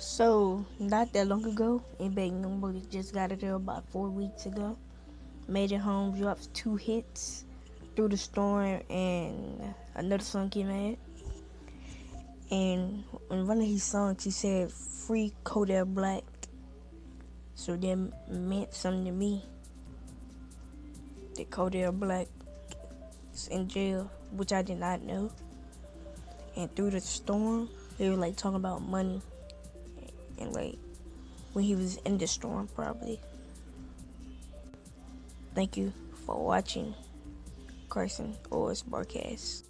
So, not that long ago, in Youngboy just got it there about four weeks ago. It home, dropped two hits, Through the Storm and another song came out. And in one of his songs, he said, Free Kodak Black. So that meant something to me. That Kodak Black is in jail, which I did not know. And Through the Storm, they were like talking about money and like when he was in the storm probably. Thank you for watching Carson O's broadcast.